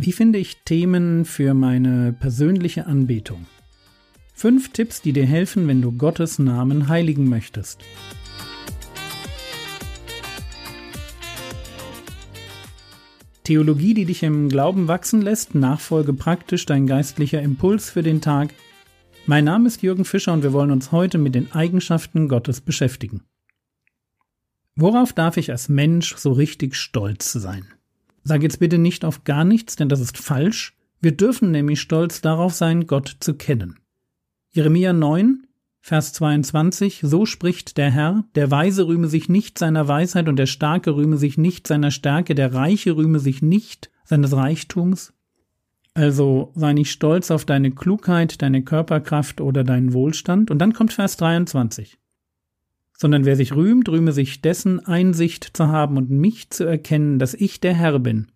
Wie finde ich Themen für meine persönliche Anbetung? Fünf Tipps, die dir helfen, wenn du Gottes Namen heiligen möchtest. Theologie, die dich im Glauben wachsen lässt, Nachfolge praktisch, dein geistlicher Impuls für den Tag. Mein Name ist Jürgen Fischer und wir wollen uns heute mit den Eigenschaften Gottes beschäftigen. Worauf darf ich als Mensch so richtig stolz sein? Sag jetzt bitte nicht auf gar nichts, denn das ist falsch. Wir dürfen nämlich stolz darauf sein, Gott zu kennen. Jeremia 9, Vers 22, so spricht der Herr, der Weise rühme sich nicht seiner Weisheit und der Starke rühme sich nicht seiner Stärke, der Reiche rühme sich nicht seines Reichtums. Also sei nicht stolz auf deine Klugheit, deine Körperkraft oder deinen Wohlstand. Und dann kommt Vers 23. Sondern wer sich rühmt, rühme sich dessen Einsicht zu haben und mich zu erkennen, dass ich der Herr bin,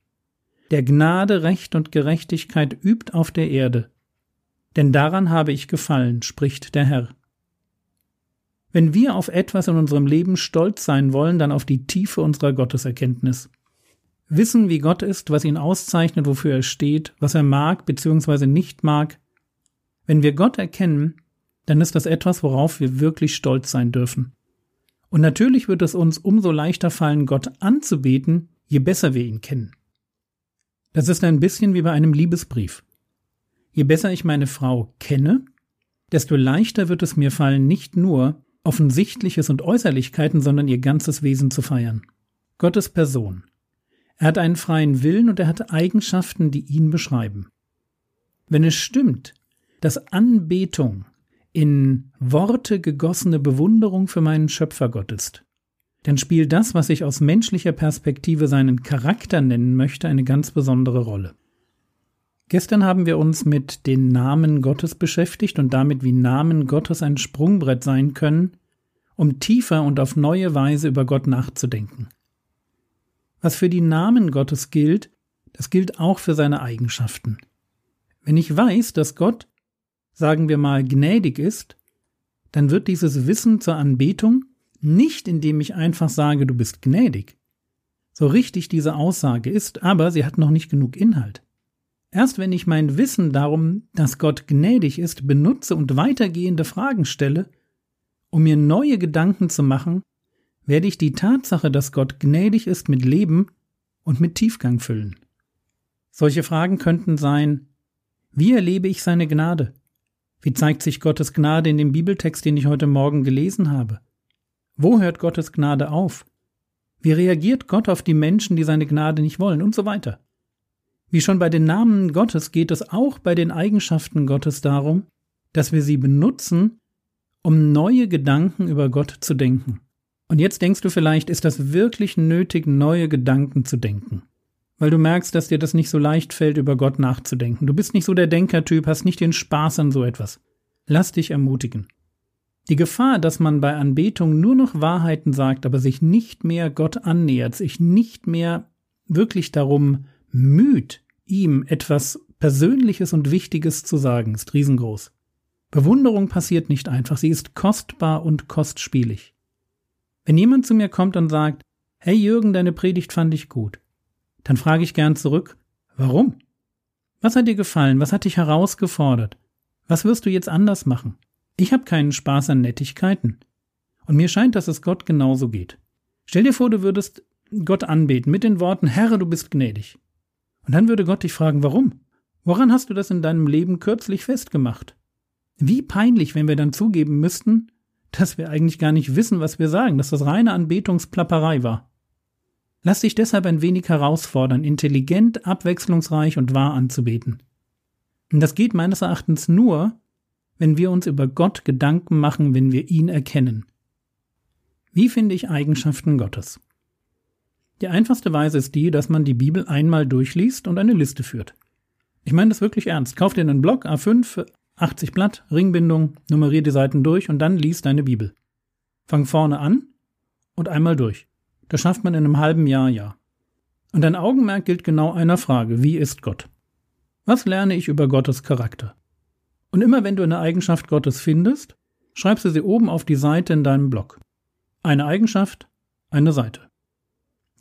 der Gnade, Recht und Gerechtigkeit übt auf der Erde. Denn daran habe ich gefallen, spricht der Herr. Wenn wir auf etwas in unserem Leben stolz sein wollen, dann auf die Tiefe unserer Gotteserkenntnis. Wissen, wie Gott ist, was ihn auszeichnet, wofür er steht, was er mag bzw. nicht mag. Wenn wir Gott erkennen, dann ist das etwas, worauf wir wirklich stolz sein dürfen. Und natürlich wird es uns umso leichter fallen, Gott anzubeten, je besser wir ihn kennen. Das ist ein bisschen wie bei einem Liebesbrief. Je besser ich meine Frau kenne, desto leichter wird es mir fallen, nicht nur Offensichtliches und Äußerlichkeiten, sondern ihr ganzes Wesen zu feiern. Gottes Person. Er hat einen freien Willen und er hat Eigenschaften, die ihn beschreiben. Wenn es stimmt, dass Anbetung in Worte gegossene Bewunderung für meinen Schöpfergott ist, dann spielt das, was ich aus menschlicher Perspektive seinen Charakter nennen möchte, eine ganz besondere Rolle. Gestern haben wir uns mit den Namen Gottes beschäftigt und damit, wie Namen Gottes ein Sprungbrett sein können, um tiefer und auf neue Weise über Gott nachzudenken. Was für die Namen Gottes gilt, das gilt auch für seine Eigenschaften. Wenn ich weiß, dass Gott, sagen wir mal, gnädig ist, dann wird dieses Wissen zur Anbetung nicht, indem ich einfach sage, du bist gnädig. So richtig diese Aussage ist, aber sie hat noch nicht genug Inhalt. Erst wenn ich mein Wissen darum, dass Gott gnädig ist, benutze und weitergehende Fragen stelle, um mir neue Gedanken zu machen, werde ich die Tatsache, dass Gott gnädig ist, mit Leben und mit Tiefgang füllen. Solche Fragen könnten sein, wie erlebe ich seine Gnade? Wie zeigt sich Gottes Gnade in dem Bibeltext, den ich heute Morgen gelesen habe? Wo hört Gottes Gnade auf? Wie reagiert Gott auf die Menschen, die seine Gnade nicht wollen? Und so weiter. Wie schon bei den Namen Gottes geht es auch bei den Eigenschaften Gottes darum, dass wir sie benutzen, um neue Gedanken über Gott zu denken. Und jetzt denkst du vielleicht, ist das wirklich nötig, neue Gedanken zu denken? Weil du merkst, dass dir das nicht so leicht fällt, über Gott nachzudenken. Du bist nicht so der Denkertyp, hast nicht den Spaß an so etwas. Lass dich ermutigen. Die Gefahr, dass man bei Anbetung nur noch Wahrheiten sagt, aber sich nicht mehr Gott annähert, sich nicht mehr wirklich darum müht, ihm etwas Persönliches und Wichtiges zu sagen, ist riesengroß. Bewunderung passiert nicht einfach, sie ist kostbar und kostspielig. Wenn jemand zu mir kommt und sagt, Hey Jürgen, deine Predigt fand ich gut, dann frage ich gern zurück, warum? Was hat dir gefallen? Was hat dich herausgefordert? Was wirst du jetzt anders machen? Ich habe keinen Spaß an Nettigkeiten. Und mir scheint, dass es Gott genauso geht. Stell dir vor, du würdest Gott anbeten mit den Worten, Herr, du bist gnädig. Und dann würde Gott dich fragen, warum? Woran hast du das in deinem Leben kürzlich festgemacht? Wie peinlich, wenn wir dann zugeben müssten, dass wir eigentlich gar nicht wissen, was wir sagen, dass das reine Anbetungsplapperei war. Lass dich deshalb ein wenig herausfordern, intelligent, abwechslungsreich und wahr anzubeten. Und das geht meines Erachtens nur, wenn wir uns über Gott Gedanken machen, wenn wir ihn erkennen. Wie finde ich Eigenschaften Gottes? Die einfachste Weise ist die, dass man die Bibel einmal durchliest und eine Liste führt. Ich meine das wirklich ernst. Kauf dir einen Block A5, 80 Blatt, Ringbindung, nummerier die Seiten durch und dann lies deine Bibel. Fang vorne an und einmal durch. Das schafft man in einem halben Jahr, ja. Und dein Augenmerk gilt genau einer Frage. Wie ist Gott? Was lerne ich über Gottes Charakter? Und immer wenn du eine Eigenschaft Gottes findest, schreibst du sie oben auf die Seite in deinem Blog. Eine Eigenschaft, eine Seite.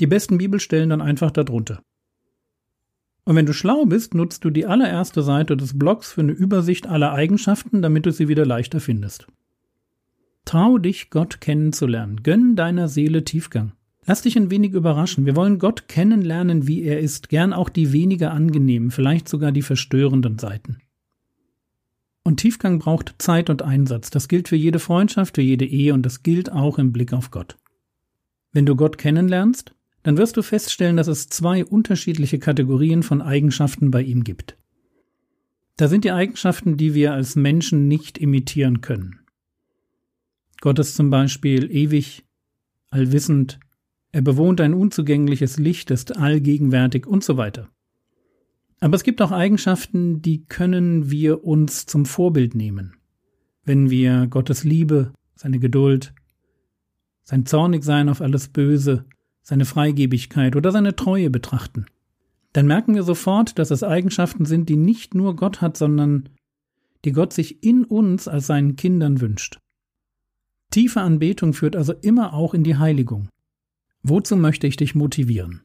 Die besten Bibelstellen dann einfach darunter. Und wenn du schlau bist, nutzt du die allererste Seite des Blogs für eine Übersicht aller Eigenschaften, damit du sie wieder leichter findest. Trau dich, Gott kennenzulernen. Gönn deiner Seele Tiefgang. Lass dich ein wenig überraschen. Wir wollen Gott kennenlernen, wie er ist, gern auch die weniger angenehmen, vielleicht sogar die verstörenden Seiten. Und Tiefgang braucht Zeit und Einsatz. Das gilt für jede Freundschaft, für jede Ehe und das gilt auch im Blick auf Gott. Wenn du Gott kennenlernst, dann wirst du feststellen, dass es zwei unterschiedliche Kategorien von Eigenschaften bei ihm gibt. Da sind die Eigenschaften, die wir als Menschen nicht imitieren können. Gott ist zum Beispiel ewig, allwissend, er bewohnt ein unzugängliches Licht, ist allgegenwärtig und so weiter. Aber es gibt auch Eigenschaften, die können wir uns zum Vorbild nehmen. Wenn wir Gottes Liebe, seine Geduld, sein Zornigsein auf alles Böse, seine Freigebigkeit oder seine Treue betrachten, dann merken wir sofort, dass es Eigenschaften sind, die nicht nur Gott hat, sondern die Gott sich in uns als seinen Kindern wünscht. Tiefe Anbetung führt also immer auch in die Heiligung. Wozu möchte ich dich motivieren?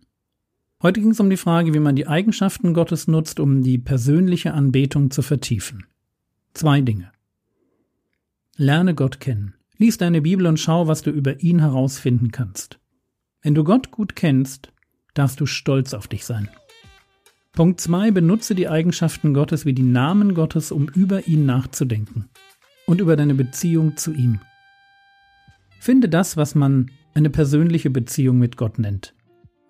Heute ging es um die Frage, wie man die Eigenschaften Gottes nutzt, um die persönliche Anbetung zu vertiefen. Zwei Dinge. Lerne Gott kennen. Lies deine Bibel und schau, was du über ihn herausfinden kannst. Wenn du Gott gut kennst, darfst du stolz auf dich sein. Punkt 2. Benutze die Eigenschaften Gottes wie die Namen Gottes, um über ihn nachzudenken und über deine Beziehung zu ihm. Finde das, was man eine persönliche Beziehung mit Gott nennt.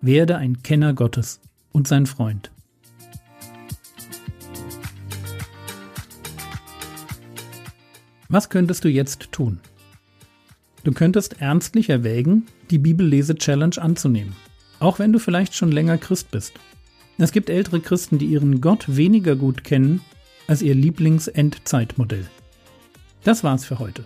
Werde ein Kenner Gottes und sein Freund. Was könntest du jetzt tun? Du könntest ernstlich erwägen, die Bibellese-Challenge anzunehmen, auch wenn du vielleicht schon länger Christ bist. Es gibt ältere Christen, die ihren Gott weniger gut kennen als ihr Lieblings-Endzeitmodell. Das war's für heute.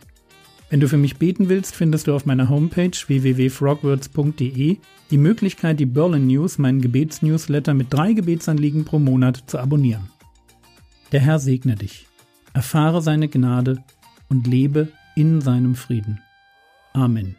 Wenn du für mich beten willst, findest du auf meiner Homepage www.frogwords.de die Möglichkeit, die Berlin News, meinen Gebetsnewsletter mit drei Gebetsanliegen pro Monat zu abonnieren. Der Herr segne dich, erfahre seine Gnade und lebe in seinem Frieden. Amen.